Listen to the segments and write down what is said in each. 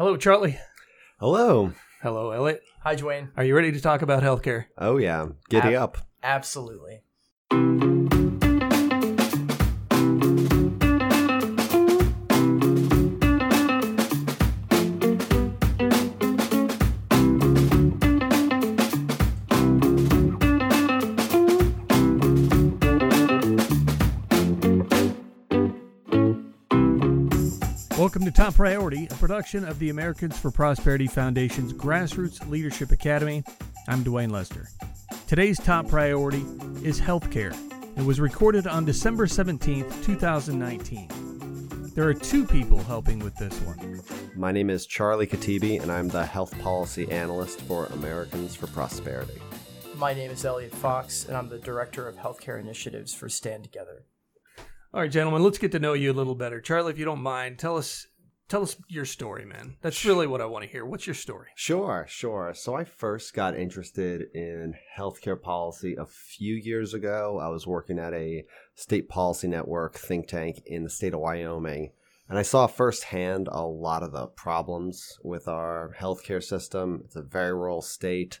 Hello, Charlie. Hello. Hello, Elliot. Hi, Dwayne. Are you ready to talk about healthcare? Oh yeah, giddy Ab- up. Absolutely. Top Priority, a production of the Americans for Prosperity Foundation's Grassroots Leadership Academy. I'm Dwayne Lester. Today's top priority is healthcare. It was recorded on December 17th, 2019. There are two people helping with this one. My name is Charlie Katebi, and I'm the health policy analyst for Americans for Prosperity. My name is Elliot Fox, and I'm the Director of Healthcare Initiatives for Stand Together. All right, gentlemen, let's get to know you a little better. Charlie, if you don't mind, tell us tell us your story, man. That's really what I want to hear. What's your story? Sure, sure. So I first got interested in healthcare policy a few years ago. I was working at a state policy network think tank in the state of Wyoming. And I saw firsthand a lot of the problems with our healthcare system. It's a very rural state.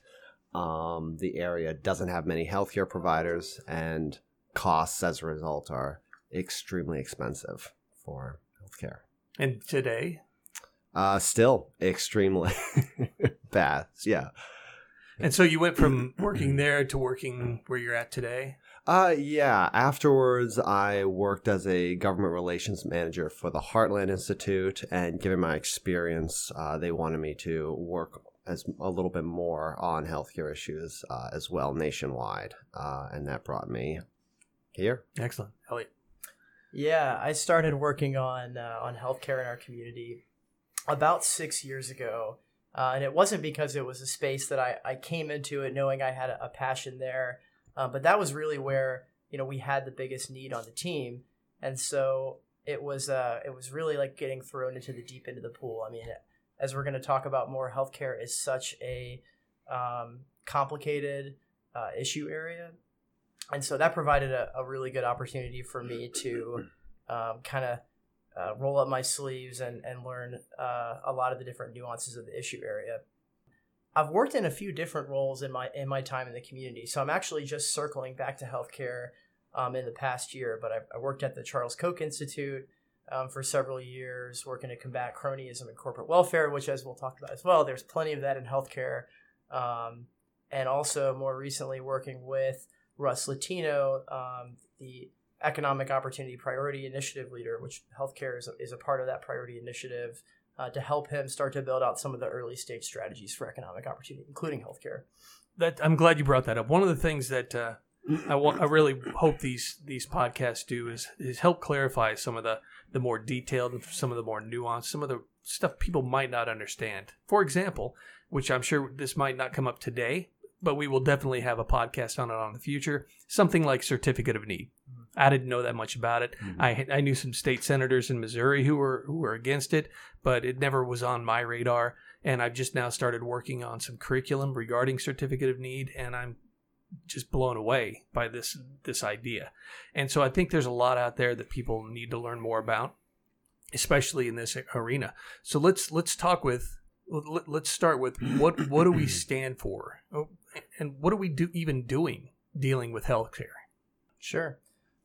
Um, the area doesn't have many healthcare providers, and costs as a result are extremely expensive for healthcare. And today, Uh, still extremely bad. Yeah. and so you went from working there to working where you're at today. Uh, yeah. Afterwards, I worked as a government relations manager for the Heartland Institute, and given my experience, uh, they wanted me to work as a little bit more on healthcare issues uh, as well nationwide, uh, and that brought me here. Excellent, Elliot. Yeah, I started working on uh, on healthcare in our community about six years ago, uh, and it wasn't because it was a space that I, I came into it knowing I had a, a passion there, uh, but that was really where you know we had the biggest need on the team, and so it was uh, it was really like getting thrown into the deep end of the pool. I mean, as we're going to talk about more, healthcare is such a um, complicated uh, issue area and so that provided a, a really good opportunity for me to um, kind of uh, roll up my sleeves and, and learn uh, a lot of the different nuances of the issue area. I've worked in a few different roles in my in my time in the community, so I'm actually just circling back to healthcare um, in the past year. But I, I worked at the Charles Koch Institute um, for several years, working to combat cronyism and corporate welfare, which, as we'll talk about as well, there's plenty of that in healthcare, um, and also more recently working with Russ Latino, um, the Economic Opportunity Priority Initiative leader, which healthcare is a, is a part of that priority initiative, uh, to help him start to build out some of the early stage strategies for economic opportunity, including healthcare. That I'm glad you brought that up. One of the things that uh, I I really hope these these podcasts do is is help clarify some of the the more detailed, and some of the more nuanced, some of the stuff people might not understand. For example, which I'm sure this might not come up today, but we will definitely have a podcast on it on the future. Something like certificate of need. Mm-hmm. I didn't know that much about it. Mm-hmm. I I knew some state senators in Missouri who were who were against it, but it never was on my radar. And I've just now started working on some curriculum regarding certificate of need, and I'm just blown away by this mm-hmm. this idea. And so I think there's a lot out there that people need to learn more about, especially in this arena. So let's let's talk with let- let's start with what what do we stand for, Oh, and what are we do even doing dealing with healthcare? Sure.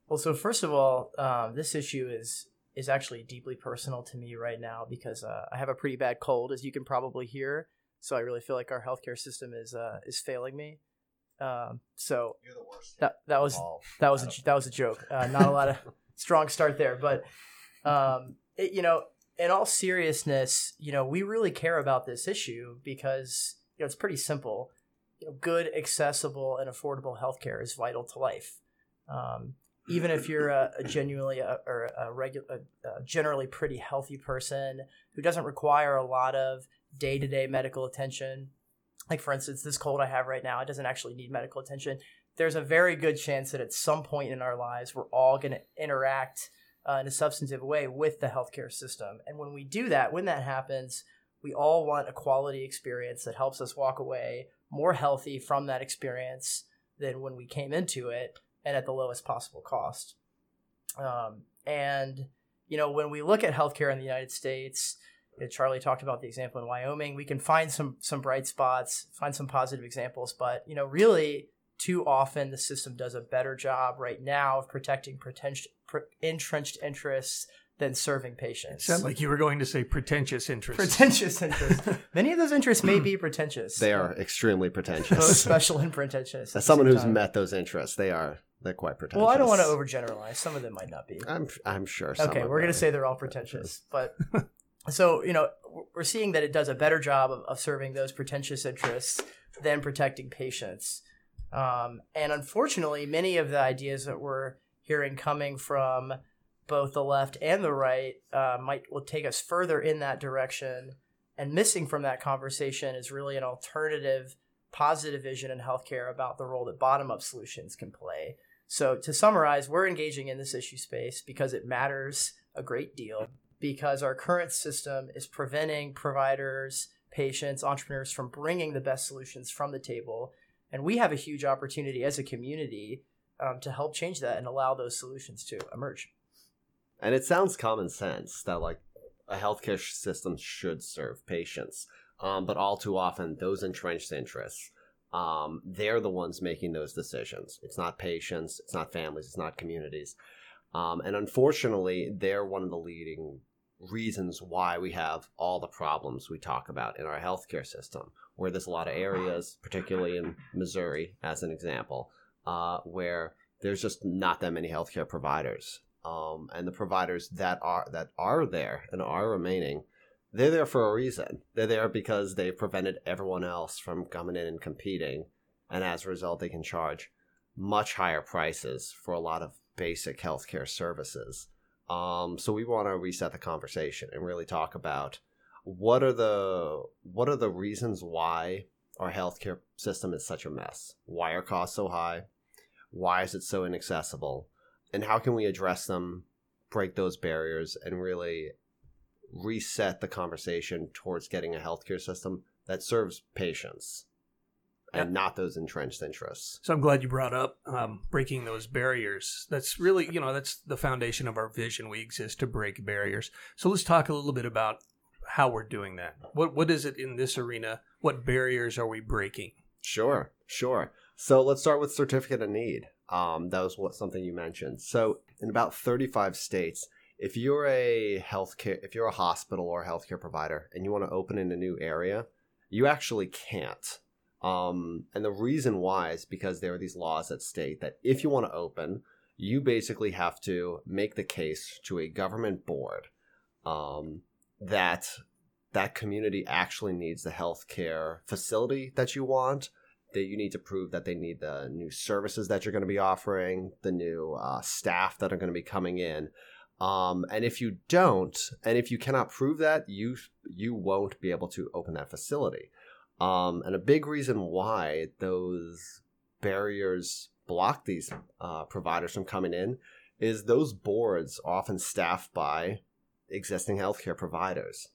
Well, so first of all, um, this issue is is actually deeply personal to me right now because uh, I have a pretty bad cold, as you can probably hear. So I really feel like our healthcare system is uh, is failing me. Um, so You're the worst. that that was that was a, that was a joke. Uh, not a lot of strong start there, but um, it, you know, in all seriousness, you know, we really care about this issue because you know it's pretty simple. Good, accessible, and affordable healthcare is vital to life. Um, even if you're a, a genuinely a, or a, regular, a, a generally pretty healthy person who doesn't require a lot of day-to-day medical attention, like for instance, this cold I have right now, it doesn't actually need medical attention. There's a very good chance that at some point in our lives, we're all going to interact uh, in a substantive way with the healthcare system. And when we do that, when that happens, we all want a quality experience that helps us walk away more healthy from that experience than when we came into it and at the lowest possible cost. Um, and, you know, when we look at healthcare in the United States, Charlie talked about the example in Wyoming. We can find some some bright spots, find some positive examples, but you know, really, too often the system does a better job right now of protecting entrenched interests than serving patients. Sound like you were going to say pretentious interests. Pretentious interests. Many of those interests may be pretentious. They are extremely both pretentious. special and pretentious. As someone who's time. met those interests, they are they're quite pretentious. Well, I don't want to overgeneralize. Some of them might not be. I'm I'm sure. Some Okay, of we're going to say they're all pretentious, but so you know we're seeing that it does a better job of, of serving those pretentious interests than protecting patients. Um, and unfortunately, many of the ideas that we're hearing coming from both the left and the right uh, might will take us further in that direction. And missing from that conversation is really an alternative, positive vision in healthcare about the role that bottom up solutions can play. So, to summarize, we're engaging in this issue space because it matters a great deal, because our current system is preventing providers, patients, entrepreneurs from bringing the best solutions from the table. And we have a huge opportunity as a community um, to help change that and allow those solutions to emerge. And it sounds common sense that like a healthcare system should serve patients, um, but all too often those entrenched interests, um, they're the ones making those decisions. It's not patients, it's not families, it's not communities, um, and unfortunately, they're one of the leading reasons why we have all the problems we talk about in our healthcare system. Where there's a lot of areas, particularly in Missouri, as an example, uh, where there's just not that many healthcare providers um, and the providers that are that are there and are remaining, they're there for a reason. They're there because they've prevented everyone else from coming in and competing, and as a result, they can charge much higher prices for a lot of basic healthcare services. Um, so we want to reset the conversation and really talk about what are the what are the reasons why our healthcare system is such a mess. Why are costs so high? Why is it so inaccessible? And how can we address them, break those barriers, and really reset the conversation towards getting a healthcare system that serves patients and not those entrenched interests. So I'm glad you brought up um, breaking those barriers. That's really, you know, that's the foundation of our vision. We exist to break barriers. So let's talk a little bit about how we're doing that. What what is it in this arena? What barriers are we breaking? Sure, sure. So let's start with certificate of need. Um, that was what something you mentioned. So in about 35 states, if you're a healthcare, if you're a hospital or a healthcare provider and you want to open in a new area, you actually can't. Um, and the reason why is because there are these laws that state that if you want to open, you basically have to make the case to a government board um, that that community actually needs the healthcare facility that you want. That you need to prove that they need the new services that you're going to be offering, the new uh, staff that are going to be coming in. Um, and if you don't, and if you cannot prove that, you you won't be able to open that facility. Um, and a big reason why those barriers block these uh, providers from coming in is those boards often staffed by existing healthcare providers.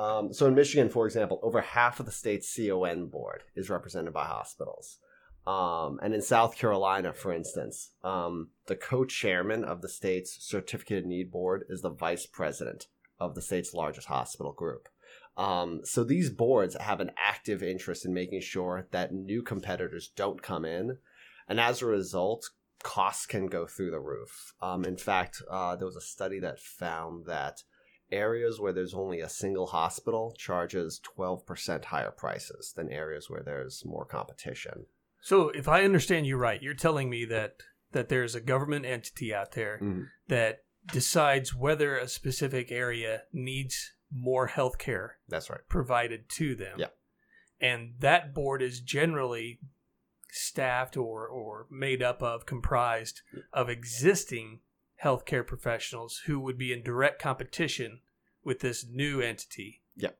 Um, so in Michigan, for example, over half of the state's CON board is represented by hospitals. Um, and in South Carolina, for instance, um, the co-chairman of the state's certificate of need board is the vice president of the state's largest hospital group. Um, so these boards have an active interest in making sure that new competitors don't come in, and as a result, costs can go through the roof. Um, in fact, uh, there was a study that found that areas where there's only a single hospital charges 12% higher prices than areas where there's more competition. So if I understand you right, you're telling me that that there's a government entity out there Mhm. that decides whether a specific area needs more health care That's right. provided to them. Yeah. And that board is generally staffed or, or made up of, comprised of existing healthcare professionals who would be in direct competition with this new entity. Yep.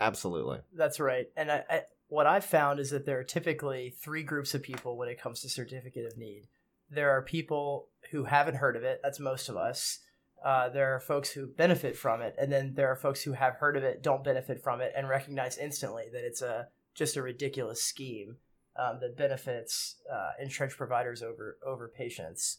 Absolutely. That's right. And I, I, what I've found is that there are typically three groups of people when it comes to certificate of need. There are people who haven't heard of it. That's most of us. Uh, there are folks who benefit from it, and then there are folks who have heard of it, don't benefit from it, and recognize instantly that it's a just a ridiculous scheme um, that benefits uh, entrenched providers over over patients.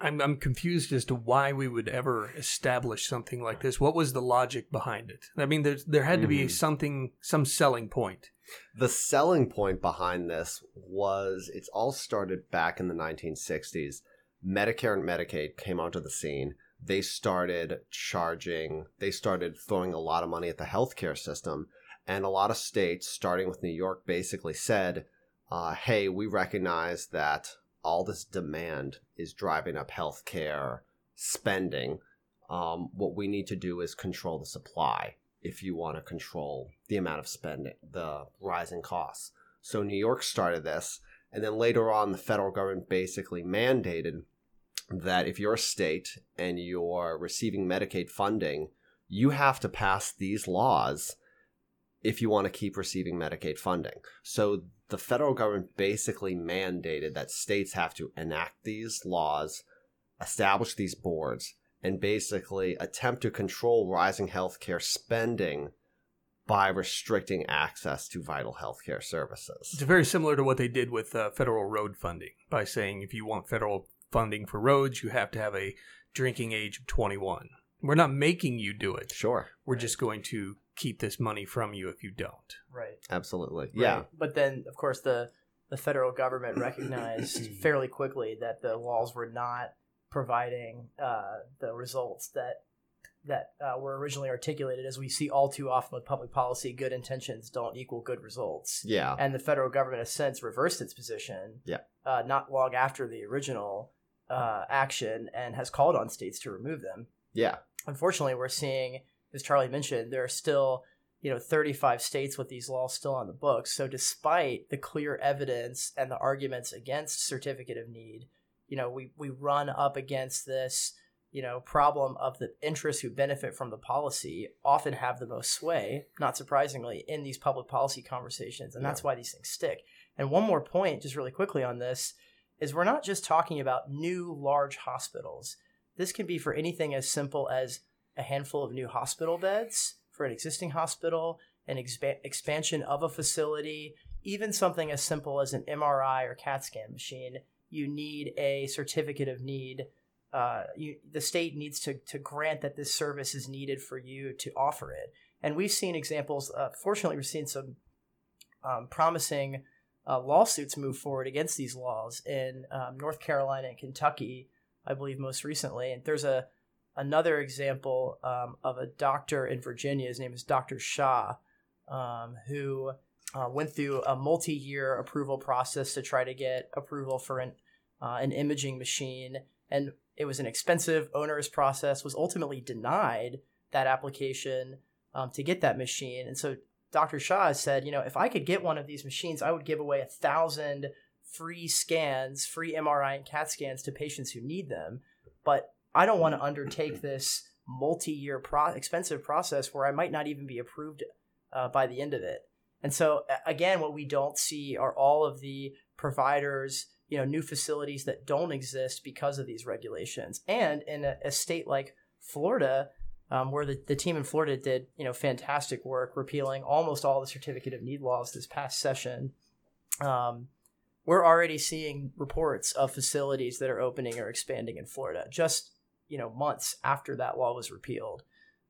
I'm I'm confused as to why we would ever establish something like this. What was the logic behind it? I mean, there there had to be Mhm. something, some selling point. The selling point behind this was it's all started back in the 1960s. Medicare and Medicaid came onto the scene. They started charging, they started throwing a lot of money at the healthcare system. And a lot of states, starting with New York, basically said, uh, hey, we recognize that all this demand is driving up healthcare spending. Um, what we need to do is control the supply if you want to control the amount of spending, the rising costs. So New York started this, and then later on, the federal government basically mandated that if you're a state and you're receiving Medicaid funding, you have to pass these laws if you want to keep receiving Medicaid funding. So the federal government basically mandated that states have to enact these laws, establish these boards, and basically attempt to control rising healthcare spending by restricting access to vital healthcare services. It's very similar to what they did with uh, federal road funding by saying if you want federal funding for roads, you have to have a drinking age of 21. We're not making you do it. Sure, We're just going to keep this money from you if you don't. Right. absolutely. Yeah. Right. But then, of course, the the federal government recognized fairly quickly that the laws were not providing uh, the results that that uh, were originally articulated. As we see all too often with public policy, good intentions don't equal good results. Yeah. And the federal government has since reversed its position. Yeah. Uh, not long after the original uh, action, and has called on states to remove them Yeah. unfortunately we're seeing as charlie mentioned there are still you know 35 states with these laws still on the books. So despite the clear evidence and the arguments against certificate of need you know we, we run up against this you know problem of the interests who benefit from the policy often have the most sway not surprisingly in these public policy conversations and that's why these things stick. And one more point just really quickly on this is we're not just talking about new large hospitals. This can be for anything as simple as a handful of new hospital beds for an existing hospital, an expa- expansion of a facility, even something as simple as an MRI or CAT scan machine. You need a certificate of need. Uh, you, the state needs to, to grant that this service is needed for you to offer it. And we've seen examples. Uh, fortunately, we've seen some um, promising uh, lawsuits move forward against these laws in um, North Carolina and Kentucky I believe most recently. And there's a another example um, of a doctor in Virginia. His name is Dr. Shah, um, who uh, went through a multi-year approval process to try to get approval for an uh, an imaging machine, and it was an expensive, onerous process. Was ultimately denied that application um, to get that machine, and so Dr. Shah said, you know, if I could get one of these machines, I would give away a thousand free scans, free MRI and CAT scans to patients who need them. But I don't want to undertake this multi-year pro- expensive process where I might not even be approved uh, by the end of it. And so again, what we don't see are all of the providers, you know, new facilities that don't exist because of these regulations. And in a, a state like Florida, um, where the, the team in Florida did, you know, fantastic work repealing almost all the certificate of need laws this past session. Um, we're already seeing reports of facilities that are opening or expanding in Florida just you know months after that law was repealed.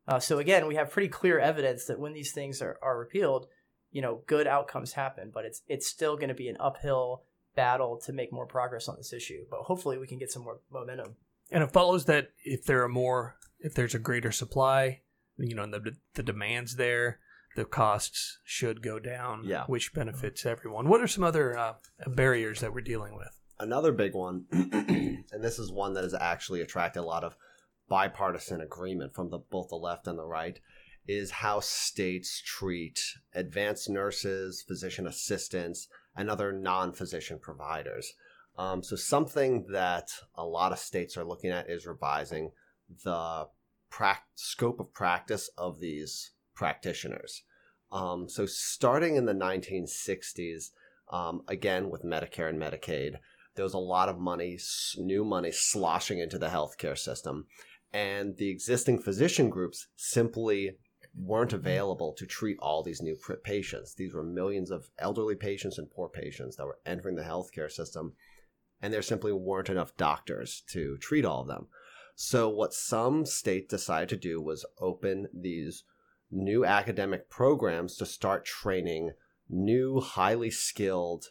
Uh, so again, we have pretty clear evidence that when these things are, are repealed, you know, good outcomes happen. But it's it's still going to be an uphill battle to make more progress on this issue. But hopefully, we can get some more momentum. And it follows that if there are more, if there's a greater supply, you know, the the demands there, the costs should go down. Yeah. which benefits everyone. What are some other uh, barriers that we're dealing with? Another big one, and this is one that has actually attracted a lot of bipartisan agreement from the, both the left and the right, is how states treat advanced nurses, physician assistants, and other non physician providers. Um, so, something that a lot of states are looking at is revising the prac- scope of practice of these practitioners. Um, so, starting in the 1960s, um, again with Medicare and Medicaid, there was a lot of money, new money sloshing into the healthcare system. And the existing physician groups simply weren't available to treat all these new patients. These were millions of elderly patients and poor patients that were entering the healthcare system. and there simply weren't enough doctors to treat all of them. So, what some states decided to do was open these new academic programs to start training new, highly skilled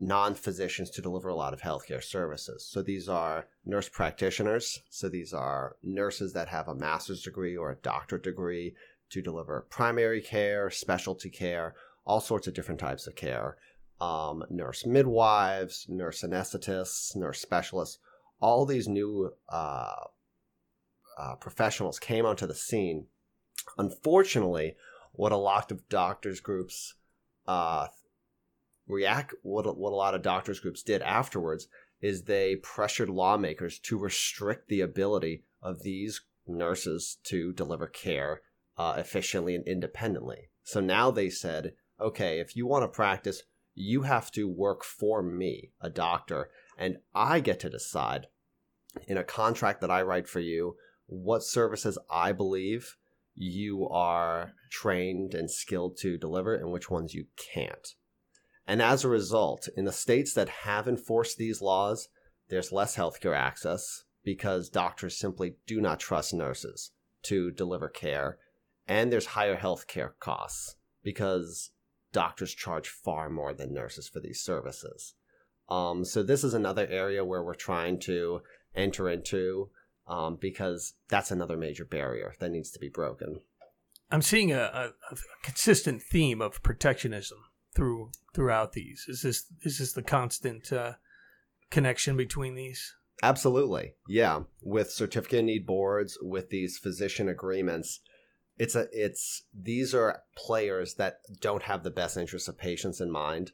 non physicians to deliver a lot of healthcare services. So, these are nurse practitioners. So, these are nurses that have a master's degree or a doctorate degree to deliver primary care, specialty care, all sorts of different types of care. Um, nurse midwives, nurse anesthetists, nurse specialists, all these new uh, uh, professionals came onto the scene. Unfortunately, what a lot of doctors groups uh, react, what what a lot of doctors groups did afterwards is they pressured lawmakers to restrict the ability of these nurses to deliver care uh, efficiently and independently. So now they said, okay, if you want to practice, you have to work for me, a doctor, and I get to decide in a contract that I write for you what services I believe you are trained and skilled to deliver and which ones you can't. And as a result, in the states that have enforced these laws, there's less healthcare access because doctors simply do not trust nurses to deliver care. And there's higher healthcare costs because doctors charge far more than nurses for these services. Um, so this is another area where we're trying to enter into um, because that's another major barrier that needs to be broken. I'm seeing a, a, a, consistent theme of protectionism through throughout these. Is this is this the constant uh, connection between these? Absolutely, yeah. With certificate need boards, with these physician agreements, it's a it's these are players that don't have the best interests of patients in mind.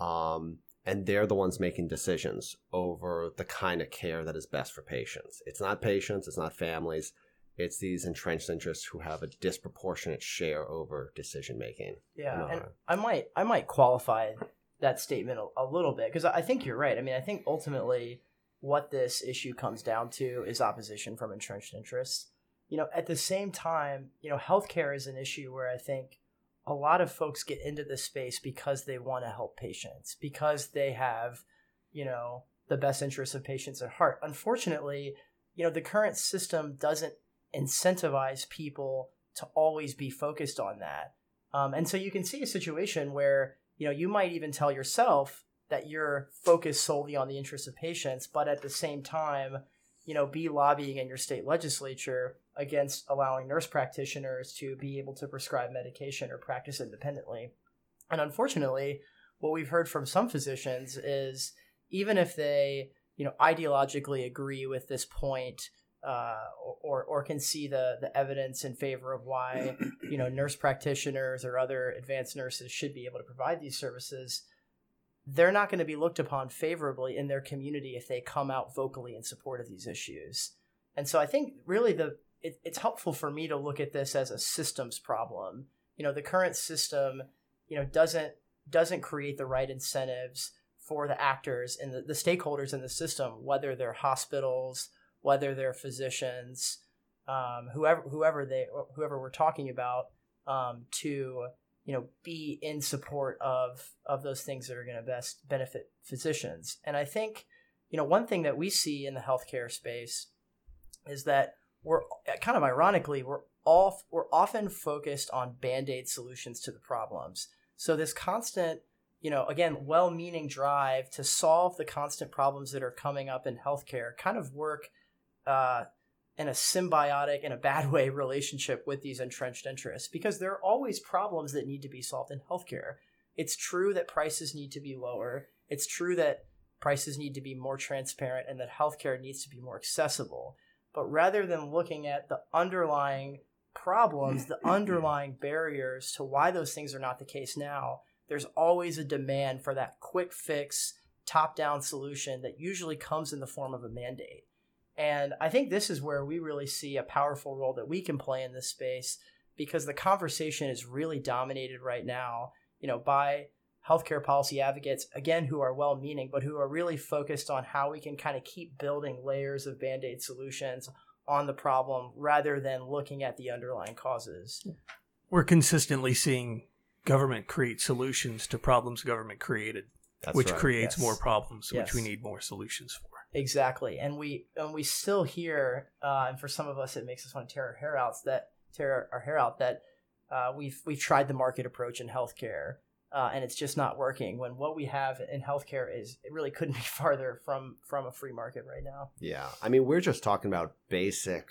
Um, and they're the ones making decisions over the kind of care that is best for patients. It's not patients, it's not families, it's these entrenched interests who have a disproportionate share over decision making. Yeah, and I might I might qualify that statement a, a little bit because I think you're right. I mean, I think ultimately what this issue comes down to is opposition from entrenched interests. You know, at the same time, you know, healthcare is an issue where I think a lot of folks get into this space because they want to help patients, because they have, you know, the best interests of patients at heart. Unfortunately, you know, the current system doesn't incentivize people to always be focused on that. Um, and so you can see a situation where, you know, you might even tell yourself that you're focused solely on the interests of patients, but at the same time, you know, be lobbying in your state legislature against allowing nurse practitioners to be able to prescribe medication or practice independently. And unfortunately, what we've heard from some physicians is even if they, you know, ideologically agree with this point, uh, or or can see the the evidence in favor of why you know nurse practitioners or other advanced nurses should be able to provide these services, they're not going to be looked upon favorably in their community if they come out vocally in support of these issues. And so I think really the it, it's helpful for me to look at this as a systems problem. You know, the current system, you know, doesn't doesn't create the right incentives for the actors and the, the stakeholders in the system, whether they're hospitals, whether they're physicians, um, whoever whoever they whoever we're talking about, um, to you know be in support of of those things that are going to best benefit physicians. And I think you know one thing that we see in the healthcare space is that we're kind of ironically we're off we're often focused on band-aid solutions to the problems. So this constant you know, again, well-meaning drive to solve the constant problems that are coming up in healthcare kind of work uh, in a symbiotic, in a bad way, relationship with these entrenched interests because there are always problems that need to be solved in healthcare. It's true that prices need to be lower. It's true that prices need to be more transparent and that healthcare needs to be more accessible. But rather than looking at the underlying problems, the underlying barriers to why those things are not the case now, there's always a demand for that quick fix, top down solution that usually comes in the form of a mandate. And I think this is where we really see a powerful role that we can play in this space because the conversation is really dominated right now, you know, by healthcare policy advocates, again, who are well meaning, but who are really focused on how we can kind of keep building layers of band aid solutions on the problem rather than looking at the underlying causes. We're consistently seeing government create solutions to problems government created That's which right. creates Yes. more problems, which we need more solutions for. Exactly, and we and we still hear, uh, and for some of us, it makes us want to tear our hair out. That tear our hair out. That uh, we've we've tried the market approach in healthcare, uh, and it's just not working. When what we have in healthcare is it really couldn't be farther from from a free market right now. Yeah. I mean, we're just talking about basic,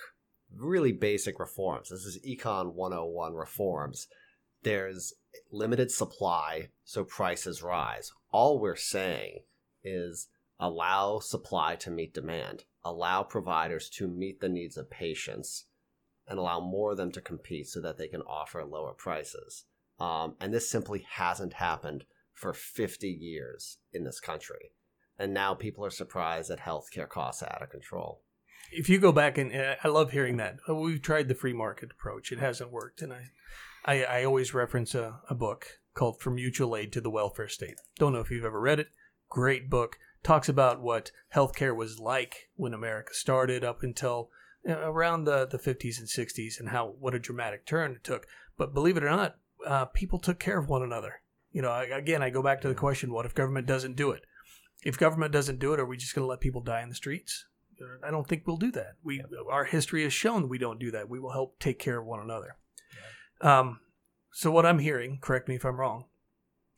really basic reforms. This is Econ 101 reforms. There's limited supply, so prices rise. All we're saying is allow supply to meet demand, allow providers to meet the needs of patients, and allow more of them to compete so that they can offer lower prices. Um, and this simply hasn't happened for 50 years in this country and now people are surprised that healthcare costs are out of control. If you go back and uh, I love hearing that Uh, we've tried the free market approach, it hasn't worked, and I, I, I always reference a, a book called "From Mutual Aid to the Welfare State." Don't know if you've ever read it. Great book. Talks about what healthcare was like when America started up until around the the 50s and 60s, and how what a dramatic turn it took. But believe it or not, uh, people took care of one another. You know, I, again, I go back to the question: What if government doesn't do it? If government doesn't do it, are we just going to let people die in the streets? I don't think we'll do that. We our history has shown we don't do that. We will help take care of one another. Um, so what I'm hearing, correct me if I'm wrong,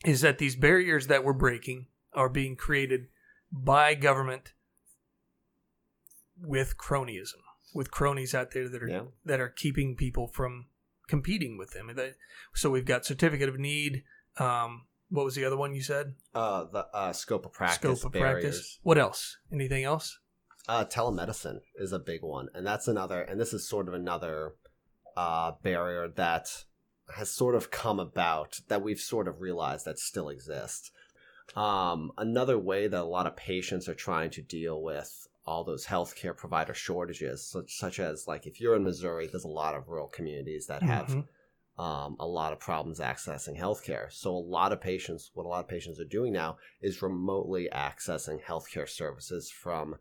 is that these barriers that we're breaking are being created by government with cronyism, with cronies out there that are Yeah. that are keeping people from competing with them. So we've got certificate of need. Um, what was the other one you said? Uh, the uh, scope of practice Scope of barriers. practice. What else? Anything else? Uh, telemedicine is a big one, and that's another. And this is sort of another uh, barrier that has sort of come about that we've sort of realized that still exists. Um, another way that a lot of patients are trying to deal with all those healthcare provider shortages, such, such as like if you're in Missouri, there's a lot of rural communities that have Mhm. um, a lot of problems accessing healthcare. So a lot of patients, what a lot of patients are doing now is remotely accessing healthcare services from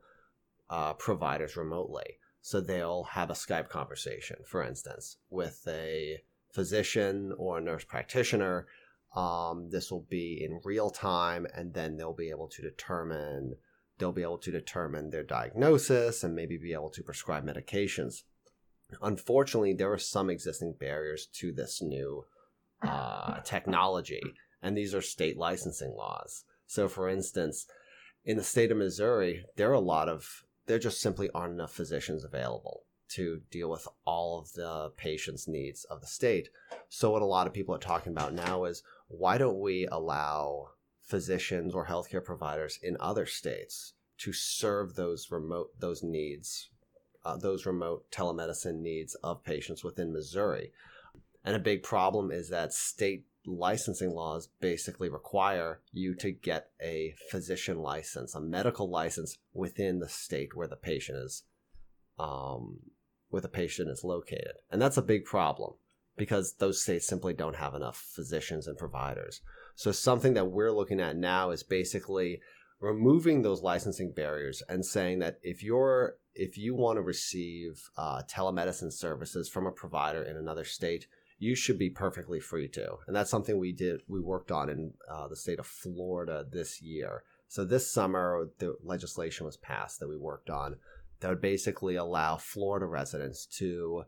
uh, providers remotely. So they'll have a Skype conversation, for instance, with a physician or a nurse practitioner. Um, this will be in real time, and then they'll be able to determine they'll be able to determine their diagnosis and maybe be able to prescribe medications. Unfortunately, there are some existing barriers to this new uh, technology, and these are state licensing laws. So, for instance, in the state of Missouri, there are a lot of there just simply aren't enough physicians available to deal with all of the patients' needs of the state. So, what a lot of people are talking about now is why don't we allow physicians or healthcare providers in other states to serve those remote those needs, uh, those remote telemedicine needs of patients within Missouri? And a big problem is that state licensing laws basically require you to get a physician license, a medical license within the state where the patient is, um, where the patient is located, and that's a big problem because those states simply don't have enough physicians and providers. So something that we're looking at now is basically removing those licensing barriers and saying that if you're if you want to receive uh, telemedicine services from a provider in another state, you should be perfectly free to. And that's something we did, we worked on in uh, the state of Florida this year. So this summer, the legislation was passed that we worked on that would basically allow Florida residents to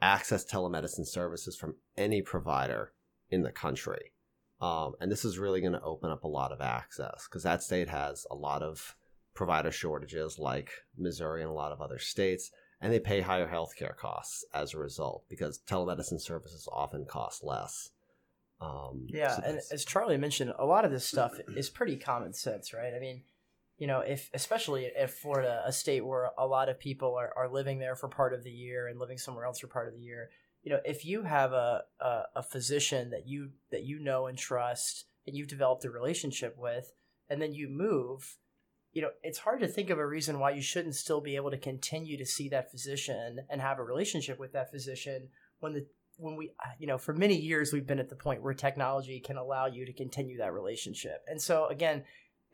access telemedicine services from any provider in the country. Um, and this is really going to open up a lot of access because that state has a lot of provider shortages like Missouri and a lot of other states and they pay higher healthcare costs as a result because telemedicine services often cost less. Um, Yeah, so and as Charlie mentioned, a lot of this stuff is pretty common sense, right? I mean, you know, if especially if Florida, a state where a lot of people are, are living there for part of the year and living somewhere else for part of the year, you know, if you have a, a, a physician that you that you know and trust and you've developed a relationship with, and then you move, you know, it's hard to think of a reason why you shouldn't still be able to continue to see that physician and have a relationship with that physician when the when we uh, you know for many years we've been at the point where technology can allow you to continue that relationship. And so again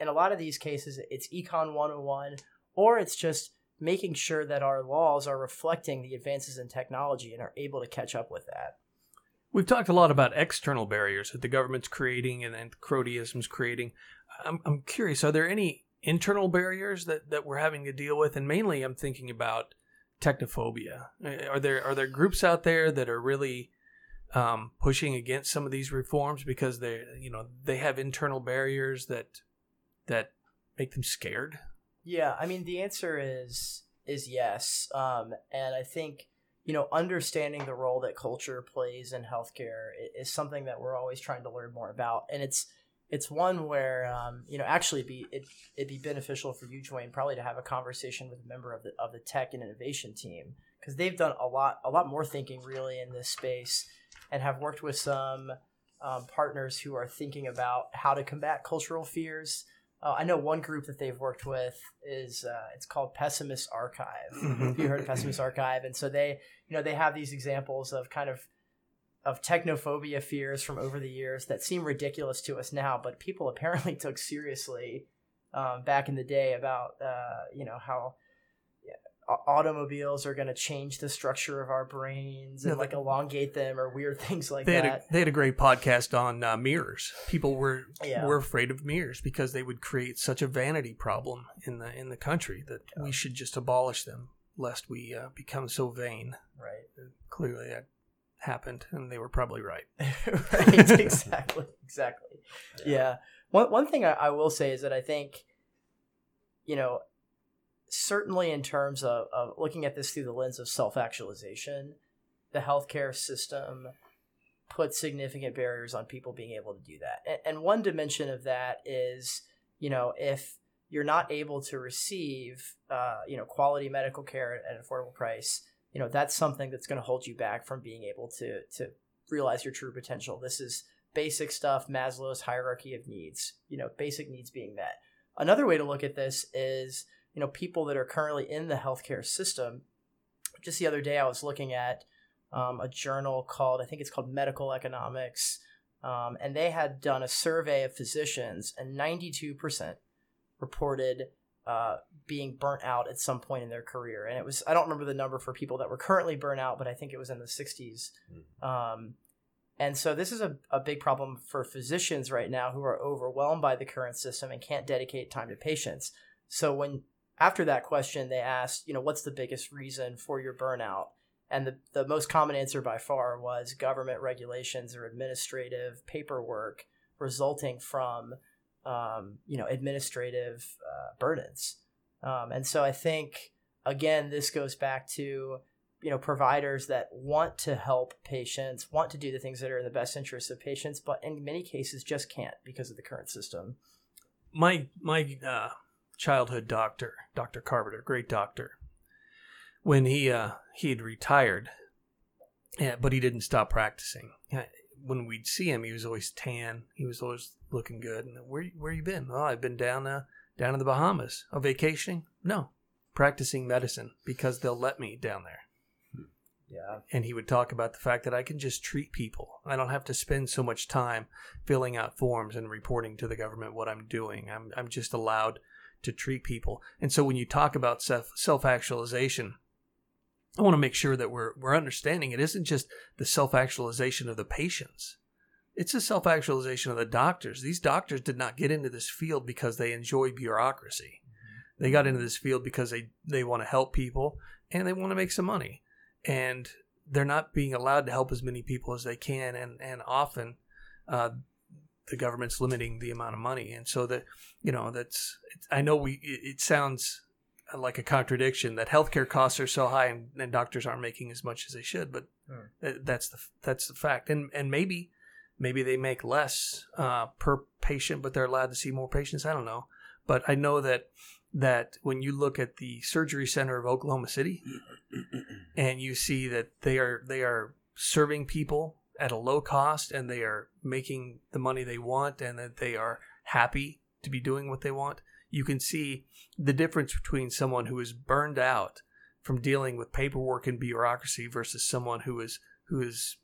in a lot of these cases it's econ 101 or it's just making sure that our laws are reflecting the advances in technology and are able to catch up with that We've talked a lot about external barriers that the government's creating and, and cronyism's creating. I'm I'm curious. Are there any internal barriers that that we're having to deal with? And mainly, I'm thinking about technophobia. Uh, Are there are there groups out there that are really um, pushing against some of these reforms because they you know they have internal barriers that that make them scared? Yeah, I mean the answer is is yes, um, and I think you know understanding the role that culture plays in healthcare is something that we're always trying to learn more about, and it's it's one where um, you know actually be it, it'd be beneficial for you, Dwayne, probably to have a conversation with a member of the of the tech and innovation team because they've done a lot a lot more thinking really in this space and have worked with some um, partners who are thinking about how to combat cultural fears. Uh, I know one group that they've worked with is uh, it's called Pessimist Archive. Have you heard of Pessimist Archive? And so they, you know, they have these examples of kind of of technophobia fears from over the years that seem ridiculous to us now, but people apparently took seriously um, back in the day about uh, you know how automobiles are going to change the structure of our brains and Yeah, like like- elongate them or weird things like They had, a, that. they had a great podcast on uh, mirrors. People were Yeah. were afraid of mirrors because they would create such a vanity problem in the in the country that we should just abolish them, lest we uh, become so vain. right. Clearly, that happened, and they were probably right. right exactly exactly yeah, one, one thing I, I will say is that i think you know certainly in terms of, of looking at this through the lens of self-actualization the healthcare system puts significant barriers on people being able to do that. And, and one dimension of that is you know if you're not able to receive uh, you know quality medical care at an affordable price you know that's something that's going to hold you back from being able to to realize your true potential. This is basic stuff maslow's hierarchy of needs you know basic needs being met. Another way to look at this is you know people that are currently in the healthcare system. Just the other day i was looking at um, a journal called i think it's called medical economics um, and they had done a survey of physicians and 92% reported uh, being burnt out at some point in their career. And it was i don't remember the number for people that were currently burnt out but i think it was in the 60s um, and so this is a, a big problem for physicians right now who are overwhelmed by the current system and can't dedicate time to patients. So when after that question they asked you know what's the biggest reason for your burnout? And the, the most common answer by far was government regulations or administrative paperwork resulting from um, you know administrative uh, burdens. Um, and so i think again this goes back to you know providers that want to help patients want to do the things that are in the best interest of patients but in many cases just can't because of the current system. My my uh, childhood doctor, Doctor Carpenter, great doctor. When he uh, he had retired, yeah, but he didn't stop practicing. When we'd see him, he was always tan. He was always looking good. And where where you been? Oh, I've been down uh, down in the Bahamas. Oh, vacationing? No, practicing medicine because they'll let me down there. yeah and he would talk about the fact that I can just treat people. I don't have to spend so much time filling out forms and reporting to the government what I'm doing. I'm I'm just allowed to treat people. And so when you talk about self actualization, I want to make sure that we're we're understanding it isn't just the self actualization of the patients. It's a self actualization of the doctors. These doctors did not get into this field because they enjoy bureaucracy. They got into this field because they, they want to help people and they want to make some money and they're not being allowed to help as many people as they can and and often uh, the government's limiting the amount of money. And so that you know that's i know we it, it sounds like a contradiction that healthcare costs are so high and, and doctors aren't making as much as they should but Hmm. that- that's the that's the fact. And and maybe maybe they make less uh, per patient but they're allowed to see more patients. I don't know. But i know that that when you look at the surgery center of oklahoma city and you see that they are they are serving people at a low cost and they are making the money they want and that they are happy to be doing what they want you can see the difference between someone who is burned out from dealing with paperwork and bureaucracy versus someone who is who is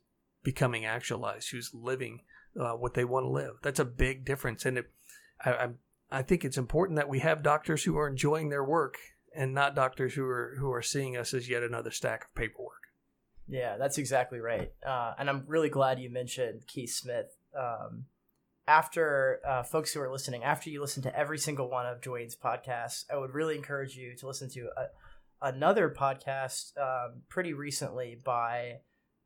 becoming actualized who's living uh, what they want to live that's a big difference and it, I, I I think it's important that we have doctors who are enjoying their work and not doctors who are who are seeing us as yet another stack of paperwork. Yeah, that's exactly right. Uh, and I'm really glad you mentioned Keith Smith. Um, after uh, folks who are listening, after you listen to every single one of Dwayne's podcasts, I would really encourage you to listen to a, another podcast um, pretty recently by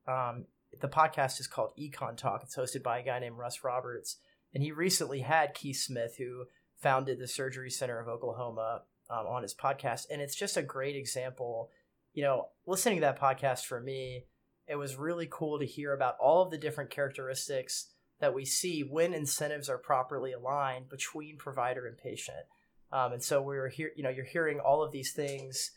um, the podcast is called Econ Talk. It's hosted by a guy named Russ Roberts, and he recently had Keith Smith, who founded the Surgery Center of Oklahoma, um, on his podcast, and it's just a great example. You know, listening to that podcast for me, it was really cool to hear about all of the different characteristics that we see when incentives are properly aligned between provider and patient. Um, and so we were here, you know, you're hearing all of these things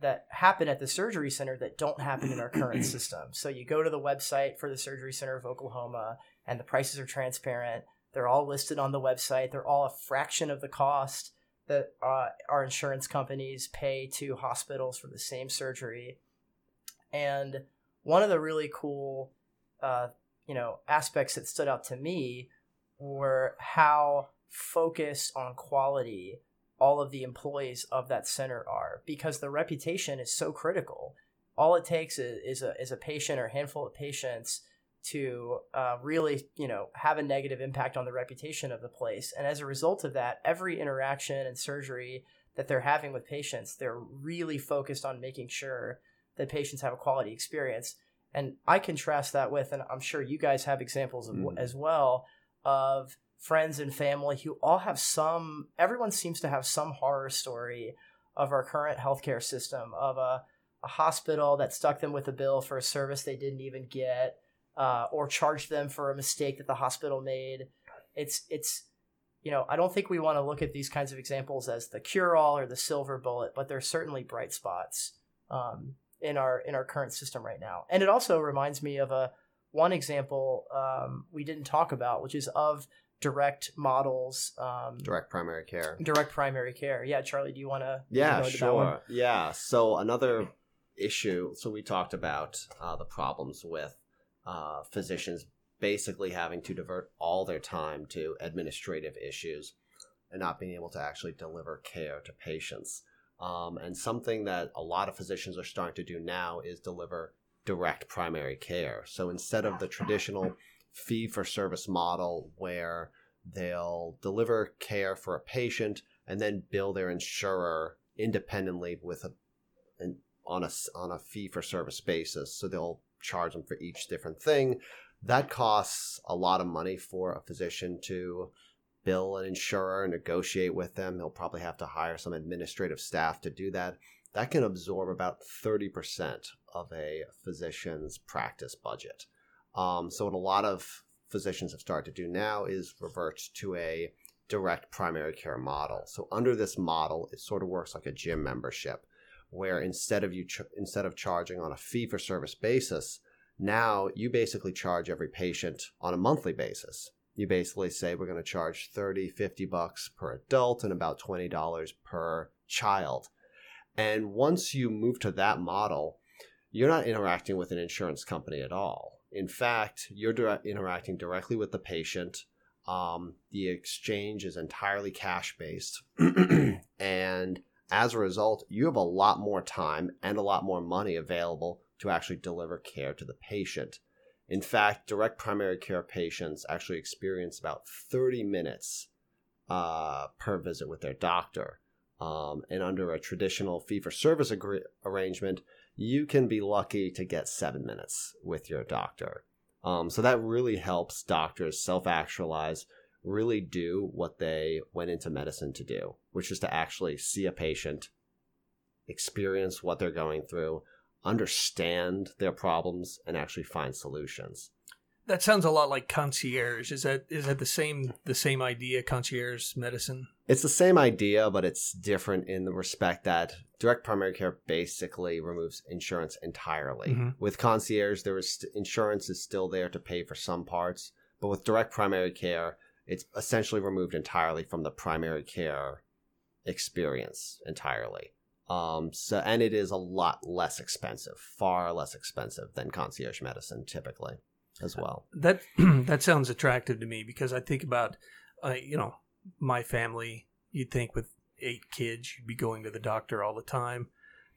that happen at the surgery center that don't happen in our current system. So you go to the website for the Surgery Center of Oklahoma, and the prices are transparent. They're all listed on the website. They're all a fraction of the cost that uh, our insurance companies pay to hospitals for the same surgery. And one of the really cool, uh, you know, aspects that stood out to me were how focused on quality all of the employees of that center are because the reputation is so critical. All it takes is, a is a patient or a handful of patients to uh, really you know have a negative impact on the reputation of the place, and as a result of that, every interaction and surgery that they're having with patients, they're really focused on making sure that patients have a quality experience. And I contrast that with, and I'm sure you guys have examples of, mm. as well of friends and family who all have some everyone seems to have some horror story of our current healthcare system of a, a hospital that stuck them with a bill for a service they didn't even get uh, or charged them for a mistake that the hospital made. It's it's you know i don't think we want to look at these kinds of examples as the cure all or the silver bullet but they're certainly bright spots um, in our in our current system right now. And it also reminds me of a one example um, we didn't talk about which is of direct models um, direct primary care. direct primary care. Yeah charlie do you want to yeah sure. yeah so another issue so we talked about uh, the problems with uh, physicians basically having to divert all their time to administrative issues and not being able to actually deliver care to patients um, and something that a lot of physicians are starting to do now is deliver direct primary care so instead of the traditional fee for service model where they'll deliver care for a patient and then bill their insurer independently with a an, on a on a fee for service basis. So they'll charge them for each different thing. That costs a lot of money for a physician to bill an insurer, and negotiate with them. He'll probably have to hire some administrative staff to do that. That can absorb about 30% of a physician's practice budget. Um, so what a lot of physicians have started to do now is revert to a direct primary care model. So under this model, it sort of works like a gym membership, where instead of you ch- instead of charging on a fee for service basis, now you basically charge every patient on a monthly basis. You basically say we're going to charge 30, 50 bucks per adult and about $20 per child. And once you move to that model, you're not interacting with an insurance company at all in fact, you're direct, interacting directly with the patient. Um, the exchange is entirely cash based. and as a result, you have a lot more time and a lot more money available to actually deliver care to the patient. In fact, direct primary care patients actually experience about 30 minutes uh, per visit with their doctor. Um, and under a traditional fee for service agree- arrangement, you can be lucky to get seven minutes with your doctor. Um, so that really helps doctors self actualize, really do what they went into medicine to do, which is to actually see a patient, experience what they're going through, understand their problems, and actually find solutions. That sounds a lot like concierge. Is that is that the same the same idea? Concierge medicine. It's the same idea, but it's different in the respect that direct primary care basically removes insurance entirely. Mm-hmm. With concierge, there is st- insurance is still there to pay for some parts, but with direct primary care, it's essentially removed entirely from the primary care experience entirely. Um, so and it is a lot less expensive, far less expensive than concierge medicine typically as well. That that sounds attractive to me because I think about, uh, you know, my family. You'd think with eight kids, you'd be going to the doctor all the time,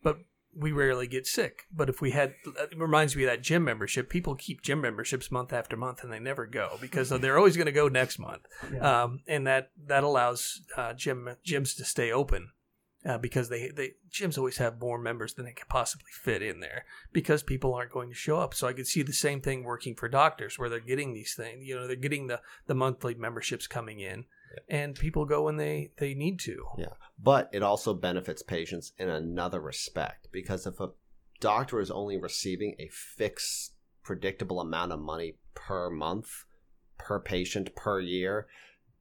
but we rarely get sick. But if we had, it reminds me of that gym membership. People keep gym memberships month after month, and they never go because they're always going to go next month. Yeah. Um, and that that allows uh, gym gyms to stay open uh, because they they gyms always have more members than they can possibly fit in there because people aren't going to show up. So I could see the same thing working for doctors where they're getting these things. You know, they're getting the the monthly memberships coming in. And people go when they, they need to. Yeah. But it also benefits patients in another respect because if a doctor is only receiving a fixed, predictable amount of money per month, per patient, per year,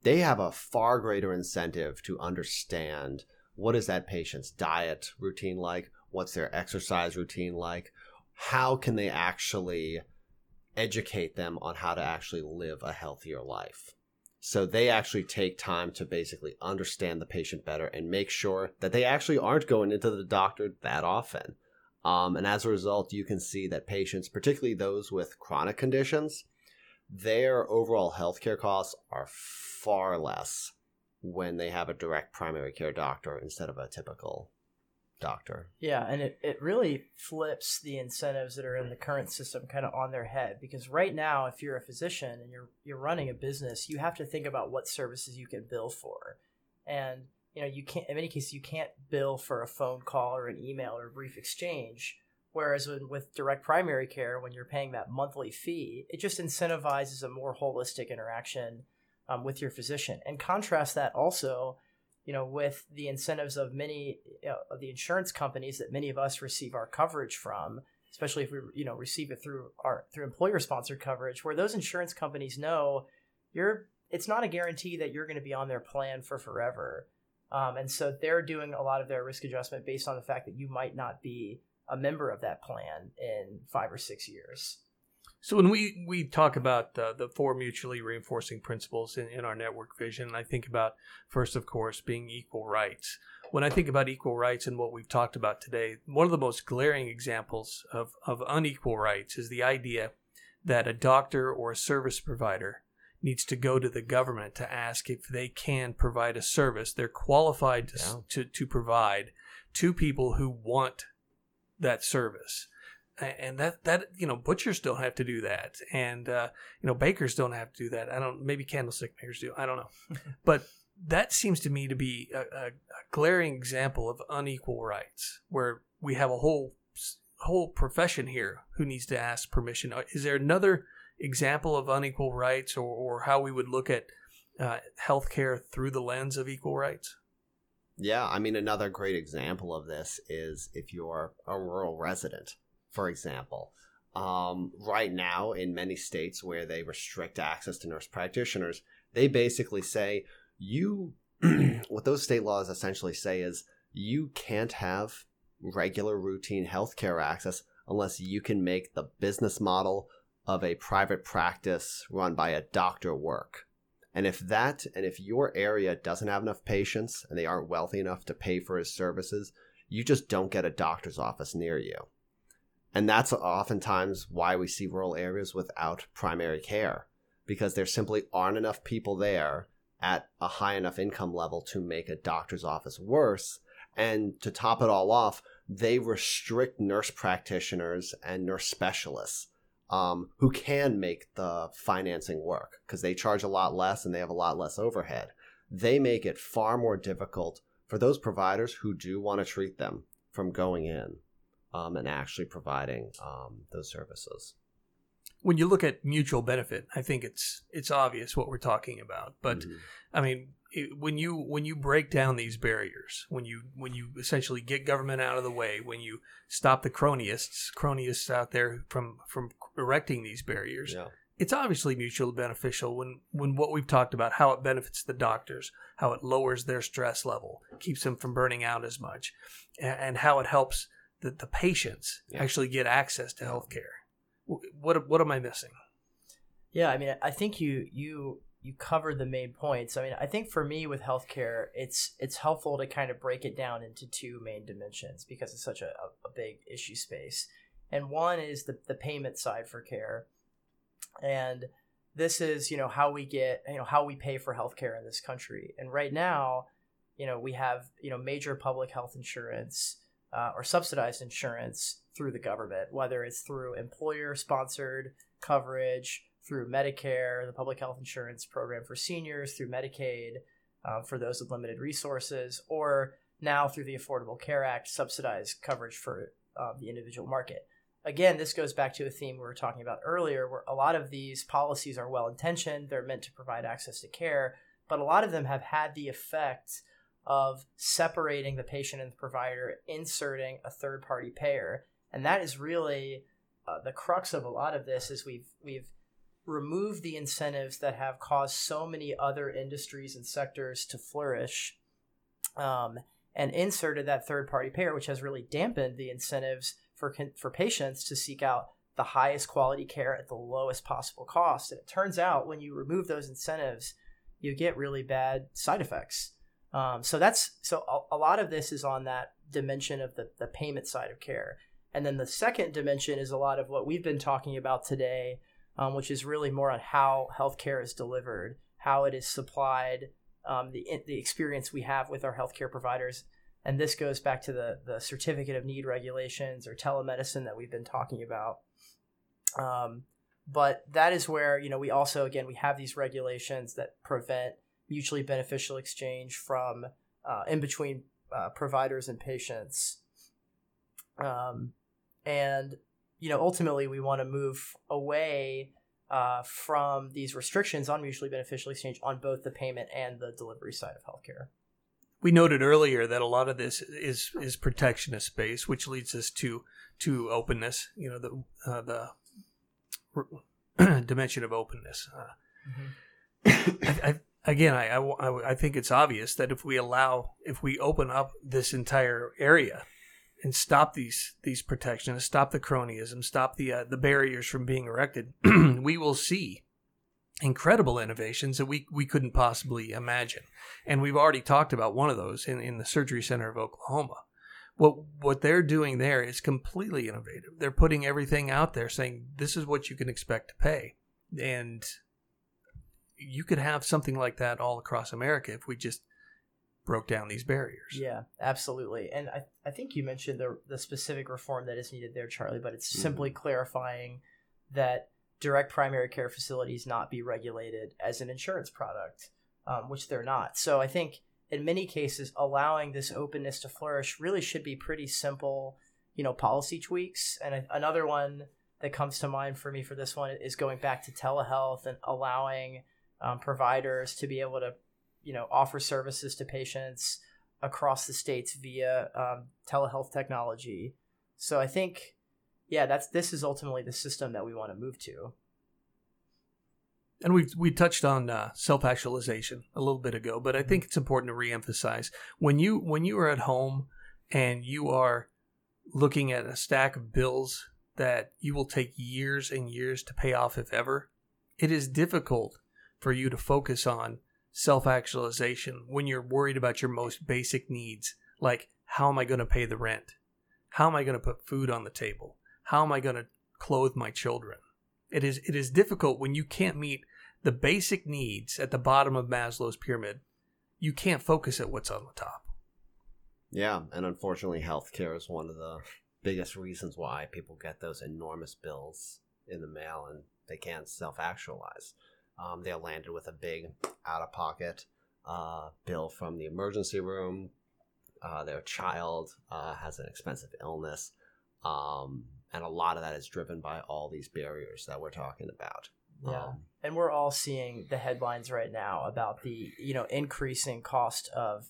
they have a far greater incentive to understand what is that patient's diet routine like, what's their exercise routine like, how can they actually educate them on how to actually live a healthier life. So they actually take time to basically understand the patient better and make sure that they actually aren't going into the doctor that often. Um, and as a result, you can see that patients, particularly those with chronic conditions, their overall healthcare costs are far less when they have a direct primary care doctor instead of a typical doctor. Yeah, and it, it really flips the incentives that are in the current system kind of on their head because right now if you're a physician and you're you're running a business, you have to think about what services you can bill for. And you know, you can't in many cases you can't bill for a phone call or an email or a brief exchange. Whereas with, with direct primary care, when you're paying that monthly fee, it just incentivizes a more holistic interaction um, with your physician. And contrast that also you know, with the incentives of many you know, of the insurance companies that many of us receive our coverage from, especially if we you know receive it through our through employer sponsored coverage, where those insurance companies know you're it's not a guarantee that you're going to be on their plan for forever, um, and so they're doing a lot of their risk adjustment based on the fact that you might not be a member of that plan in five or six years. So when we, we talk about uh, the four mutually reinforcing principles in, in our network vision, I think about first, of course, being equal rights. When I think about equal rights and what we've talked about today, one of the most glaring examples of, of unequal rights is the idea that a doctor or a service provider needs to go to the government to ask if they can provide a service they're qualified to, Yeah. to, to provide to people who want that service and that that you know butchers don't have to do that and uh, you know bakers don't have to do that. I don't maybe candlestick makers do i don't know. But that seems to me to be a, a, a glaring example of unequal rights where we have a whole whole profession here who needs to ask permission. Uh, is there another example of unequal rights or, or how we would look at uh, healthcare through the lens of equal rights? Yeah, I mean, another great example of this is if you're a rural resident, for example. Um, right now, in many states where they restrict access to nurse practitioners, they basically say you, what those state laws essentially say is you can't have regular routine healthcare access unless you can make the business model of a private practice run by a doctor work. And if that, and if your area doesn't have enough patients and they aren't wealthy enough to pay for his services, you just don't get a doctor's office near you. And that's oftentimes why we see rural areas without primary care, because there simply aren't enough people there at a high enough income level to make a doctor's office worse. And to top it all off, they restrict nurse practitioners and nurse specialists um, who can make the financing work because they charge a lot less and they have a lot less overhead. They make it far more difficult for those providers who do want to treat them from going in um, and actually providing um, those services. when you look at mutual benefit i think it's it's obvious what we're talking about but Mhm. I mean, it, when you when you break down these barriers, when you when you essentially get government out of the way, when you stop the cronyists, cronyists out there from from erecting these barriers, yeah. it's obviously mutually beneficial. When when what we've talked about, how it benefits the doctors, how it lowers their stress level, keeps them from burning out as much, and, and how it helps the, the patients Yeah. actually get access to health care. What what am I missing? Yeah, I mean, I think you you you covered the main points. I mean, I think for me with healthcare, it's it's helpful to kind of break it down into two main dimensions because it's such a, a, a big issue space. And one is the the payment side for care, and this is you know how we get you know how we pay for healthcare in this country. And right now, you know we have you know major public health insurance uh, or subsidized insurance through the government, whether it's through employer sponsored coverage, through Medicare, the public health insurance program for seniors, through Medicaid uh, for those with limited resources, or now through the Affordable Care Act, subsidized coverage for uh, the individual market. Again, this goes back to a theme we were talking about earlier, where a lot of these policies are well intentioned, they're meant to provide access to care, but a lot of them have had the effect of separating the patient and the provider, inserting a third party payer. And that is really uh, the crux of a lot of this is we've we've removed the incentives that have caused so many other industries and sectors to flourish um, and inserted that third party payer, which has really dampened the incentives for, for patients to seek out the highest quality care at the lowest possible cost. And it turns out when you remove those incentives, you get really bad side effects. Um, so that's so a, a, lot of this is on that dimension of the, the payment side of care. And then the second dimension is a lot of what we've been talking about today, um, which is really more on how healthcare is delivered, how it is supplied, um, the, the experience we have with our healthcare providers. And this goes back to the, the certificate of need regulations or telemedicine that we've been talking about. Um, but that is where, you know, we also, again, we have these regulations that prevent mutually beneficial exchange from uh, in between uh, providers and patients. Um, and you know, ultimately, we want to move away uh, from these restrictions on mutually beneficial exchange on both the payment and the delivery side of healthcare. We noted earlier that a lot of this is is protectionist space, which leads us to to openness. You know, the uh, the dimension of openness. Uh, mm-hmm. I, I, again, I, I, I think it's obvious that if we allow, if we open up this entire area and stop these these protections, stop the cronyism, stop the uh, the barriers from being erected, we will see incredible innovations that we, we couldn't possibly imagine. And we've already talked about one of those in, in the Surgery Center of Oklahoma. What what they're doing there is completely innovative. They're putting everything out there saying this is what you can expect to pay. And you could have something like that all across America if we just broke down these barriers. Yeah, absolutely. And I, I think you mentioned the, the specific reform that is needed there, Charlie, but it's mm-hmm. simply clarifying that direct primary care facilities not be regulated as an insurance product, um, which they're not. So I think in many cases, allowing this openness to flourish really should be pretty simple, you know, policy tweaks. And a, another one that comes to mind for me for this one is going back to telehealth and allowing um, providers to be able to, you know, offer services to patients across the states via um, telehealth technology. So I think, yeah, that's this is ultimately the system that we want to move to. And we we touched on uh, self actualization a little bit ago, but I think it's important to reemphasize when you when you are at home and you are looking at a stack of bills that you will take years and years to pay off, if ever. It is difficult for you to focus on self actualization when you're worried about your most basic needs, like how am I going to pay the rent? How am I going to put food on the table? How am I going to clothe my children? It is it is difficult when you can't meet the basic needs at the bottom of Maslow's pyramid. You can't focus at what's on the top. Yeah, and unfortunately healthcare is one of the biggest reasons why people get those enormous bills in the mail and they can't self-actualize. Um, they're landed with a big out of pocket uh, bill from the emergency room. Uh, their child uh, has an expensive illness. Um, and a lot of that is driven by all these barriers that we're talking about. Yeah. Um, and we're all seeing the headlines right now about the, you know, increasing cost of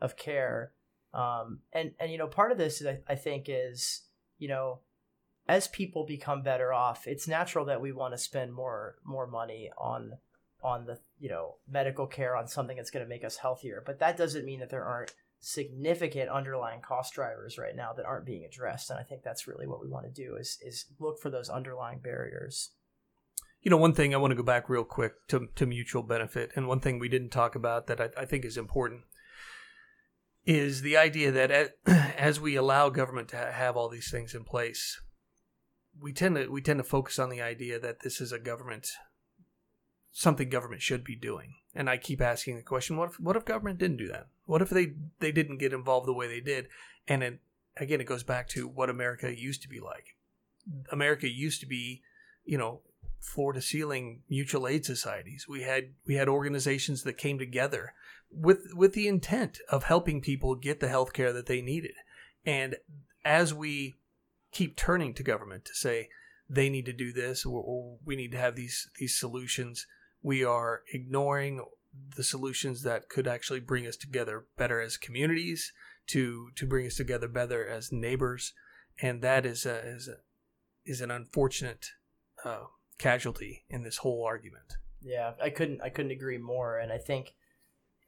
of care. Um, and and you know, part of this I, I think is, you know, as people become better off, it's natural that we want to spend more more money on on the you know medical care on something that's going to make us healthier. But that doesn't mean that there aren't significant underlying cost drivers right now that aren't being addressed. And I think that's really what we want to do is is look for those underlying barriers. You know, one thing I want to go back real quick to, to mutual benefit, and one thing we didn't talk about that I, I think is important is the idea that as we allow government to have all these things in place, we tend to we tend to focus on the idea that this is a government something government should be doing. And I keep asking the question: What if what if government didn't do that? What if they they didn't get involved the way they did, and it again, it goes back to what America used to be like. America used to be, you know, floor to ceiling mutual aid societies. We had we had organizations that came together with with the intent of helping people get the health care that they needed. And as we keep turning to government to say they need to do this or, or we need to have these these solutions, we are ignoring the solutions that could actually bring us together better as communities, to to bring us together better as neighbors, and that is a, is a, is an unfortunate uh, casualty in this whole argument. Yeah, I couldn't I couldn't agree more, and I think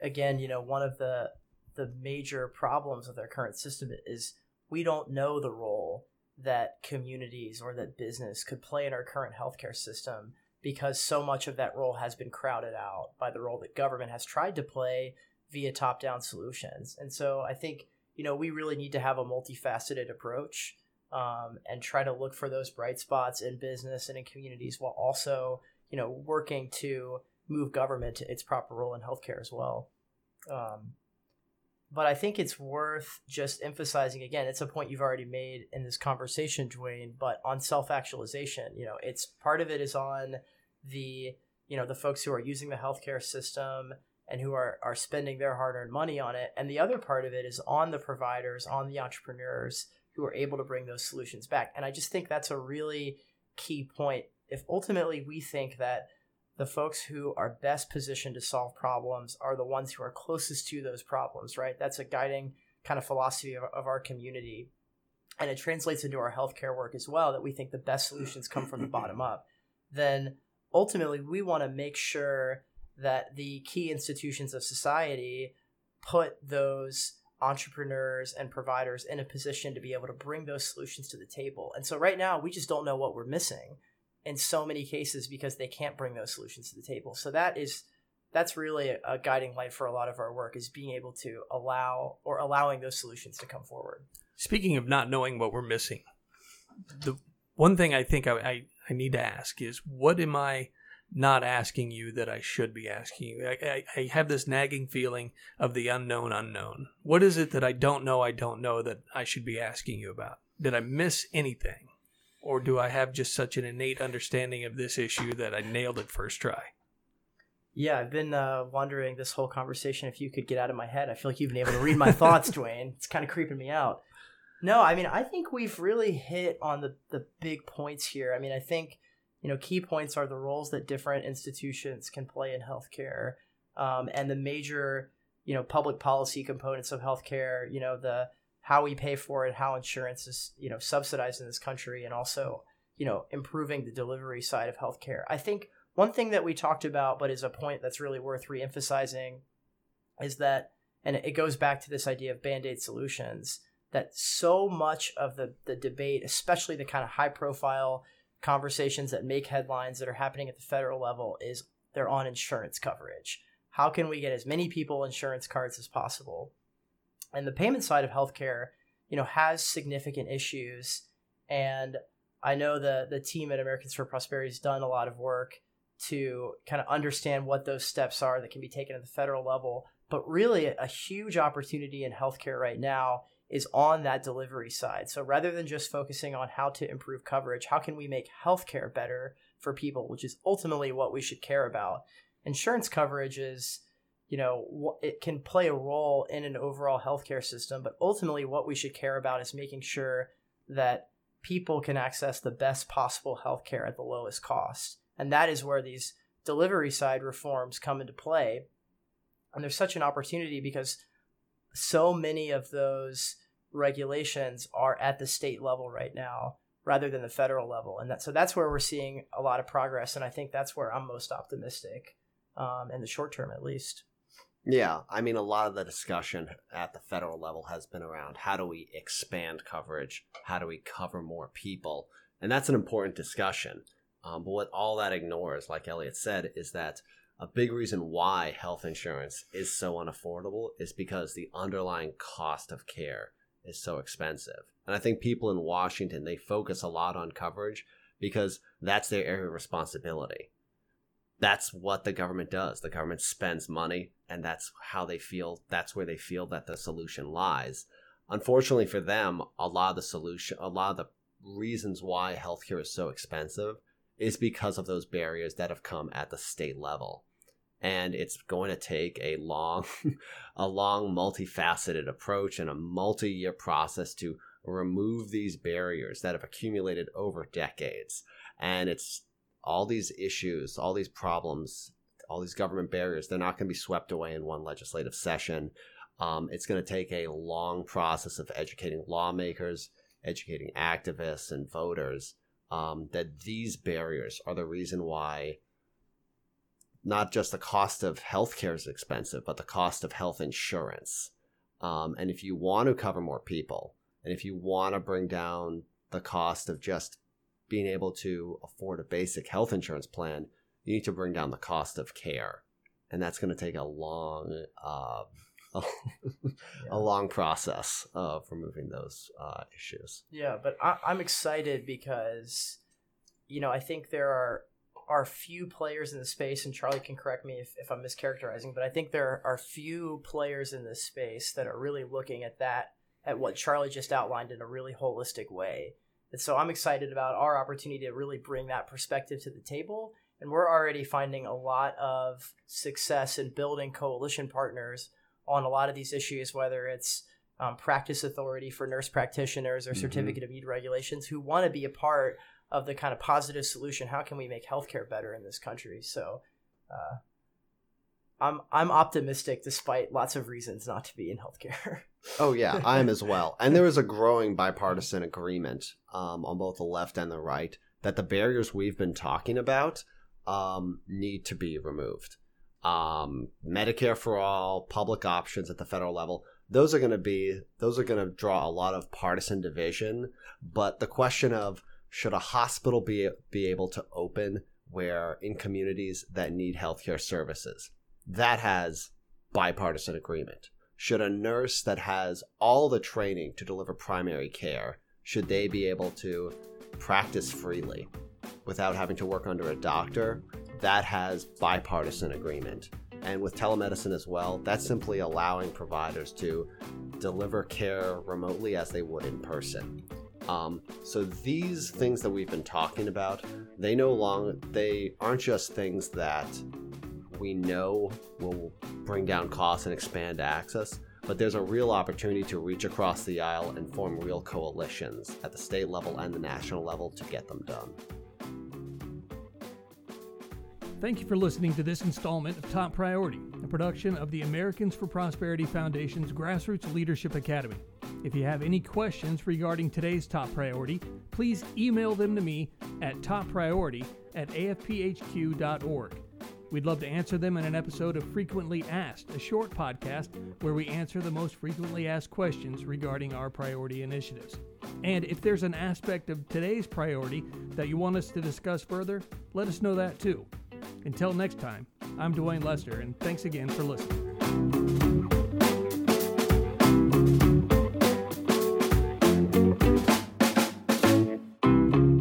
again, you know, one of the the major problems with our current system is we don't know the role that communities or that business could play in our current healthcare system because so much of that role has been crowded out by the role that government has tried to play via top down solutions. And so I think, you know, we really need to have a multifaceted approach um, and try to look for those bright spots in business and in communities while also, you know, working to move government to its proper role in healthcare as well. Um, but I think it's worth just emphasizing again. It's a point you've already made in this conversation, Dwayne. But on self-actualization, you know, it's part of it is on the you know the folks who are using the healthcare system and who are are spending their hard-earned money on it, and the other part of it is on the providers, on the entrepreneurs who are able to bring those solutions back. And I just think that's a really key point. If ultimately we think that the folks who are best positioned to solve problems are the ones who are closest to those problems, right? That's a guiding kind of philosophy of, of our community. And it translates into our healthcare work as well that we think the best solutions come from the bottom up. Then ultimately, we want to make sure that the key institutions of society put those entrepreneurs and providers in a position to be able to bring those solutions to the table. And so right now, we just don't know what we're missing in so many cases because they can't bring those solutions to the table. So that is that's really a, guiding light for a lot of our work is being able to allow or allowing those solutions to come forward. Speaking of not knowing what we're missing, the one thing I think I, I, I need to ask is what am I not asking you that I should be asking you? I, I, I have this nagging feeling of the unknown unknown. What is it that I don't know I don't know that I should be asking you about? Did I miss anything? Or do I have just such an innate understanding of this issue that I nailed it first try? Yeah, I've been uh, wondering this whole conversation if you could get out of my head. I feel like you've been able to read my thoughts, Dwayne. It's kind of creeping me out. No, I mean, I think we've really hit on the, the big points here. I mean, I think, you know, key points are the roles that different institutions can play in healthcare um, and the major, you know, public policy components of healthcare, you know, the how we pay for it, how insurance is, you know, subsidized in this country, and also, you know, improving the delivery side of healthcare. I think one thing that we talked about, but is a point that's really worth reemphasizing, is that, and it goes back to this idea of band aid solutions, that so much of the, the debate, especially the kind of high profile conversations that make headlines that are happening at the federal level, is they're on insurance coverage. How can we get as many people insurance cards as possible? And the payment side of healthcare, you know, has significant issues. And I know the the team at Americans for Prosperity has done a lot of work to kind of understand what those steps are that can be taken at the federal level. But really, a huge opportunity in healthcare right now is on that delivery side. So rather than just focusing on how to improve coverage, how can we make healthcare better for people, which is ultimately what we should care about. Insurance coverage is you know it can play a role in an overall healthcare system but ultimately what we should care about is making sure that people can access the best possible healthcare at the lowest cost. And that is where these delivery side reforms come into play. And there's such an opportunity because so many of those regulations are at the state level right now rather than the federal level. And that so that's where we're seeing a lot of progress and i think that's where i'm most optimistic um, in the short term at least yeah, I mean, a lot of the discussion at the federal level has been around how do we expand coverage? How do we cover more people? And that's an important discussion. Um, but what all that ignores, like Elliot said, is that a big reason why health insurance is so unaffordable is because the underlying cost of care is so expensive. And I think people in Washington, they focus a lot on coverage because that's their area of responsibility that's what the government does. The government spends money, and that's how they feel. That's where they feel that the solution lies. unfortunately for them, a lot of the solution, a lot of the reasons why healthcare is so expensive is because of those barriers that have come at the state level. And it's going to take a long, a long, multifaceted approach and a multi-year process to remove these barriers that have accumulated over decades. And it's all these issues, all these problems, all these government barriers, they're not going to be swept away in one legislative session. Um, it's going to take a long process of educating lawmakers, educating activists, and voters um, that these barriers are the reason why not just the cost of healthcare is expensive, but the cost of health insurance. Um, and if you want to cover more people, and if you want to bring down the cost of just being able to afford a basic health insurance plan, you need to bring down the cost of care. And that's going to take a long, uh, a, a, long process of removing those uh, issues. Yeah, but I, I'm excited because, you know, I think there are are few players in the space, and Charlie can correct me if, if I'm mischaracterizing, but I think there are few players in this space that are really looking at that at what Charlie just outlined in a really holistic way. And so I'm excited about our opportunity to really bring that perspective to the table. And we're already finding a lot of success in building coalition partners on a lot of these issues, whether it's um, practice authority for nurse practitioners or mm-hmm. certificate of need regulations who want to be a part of the kind of positive solution. How can we make healthcare better in this country? So, uh, I'm I'm optimistic despite lots of reasons not to be in healthcare. oh yeah, I am as well. And there is a growing bipartisan agreement um, on both the left and the right that the barriers we've been talking about um, need to be removed. Um, Medicare for all, public options at the federal level, those are going to be those are going to draw a lot of partisan division. But the question of should a hospital be be able to open where in communities that need healthcare services, that has bipartisan agreement. Should a nurse that has all the training to deliver primary care, should they be able to practice freely without having to work under a doctor? That has bipartisan agreement. And with telemedicine as well, that's simply allowing providers to deliver care remotely as they would in person. Um, so these things that we've been talking about, they no longer they aren't just things that we know will bring down costs and expand access, but there's a real opportunity to reach across the aisle and form real coalitions at the state level and the national level to get them done. Thank you for listening to this installment of Top Priority, a production of the Americans for Prosperity Foundation's Grassroots Leadership Academy. If you have any questions regarding today's top priority, please email them to me at toppriority at afphq.org. We'd love to answer them in an episode of Frequently Asked, a short podcast where we answer the most frequently asked questions regarding our priority initiatives. And if there's an aspect of today's priority that you want us to discuss further, let us know that too. Until next time, I'm Dwayne Lester, and thanks again for listening.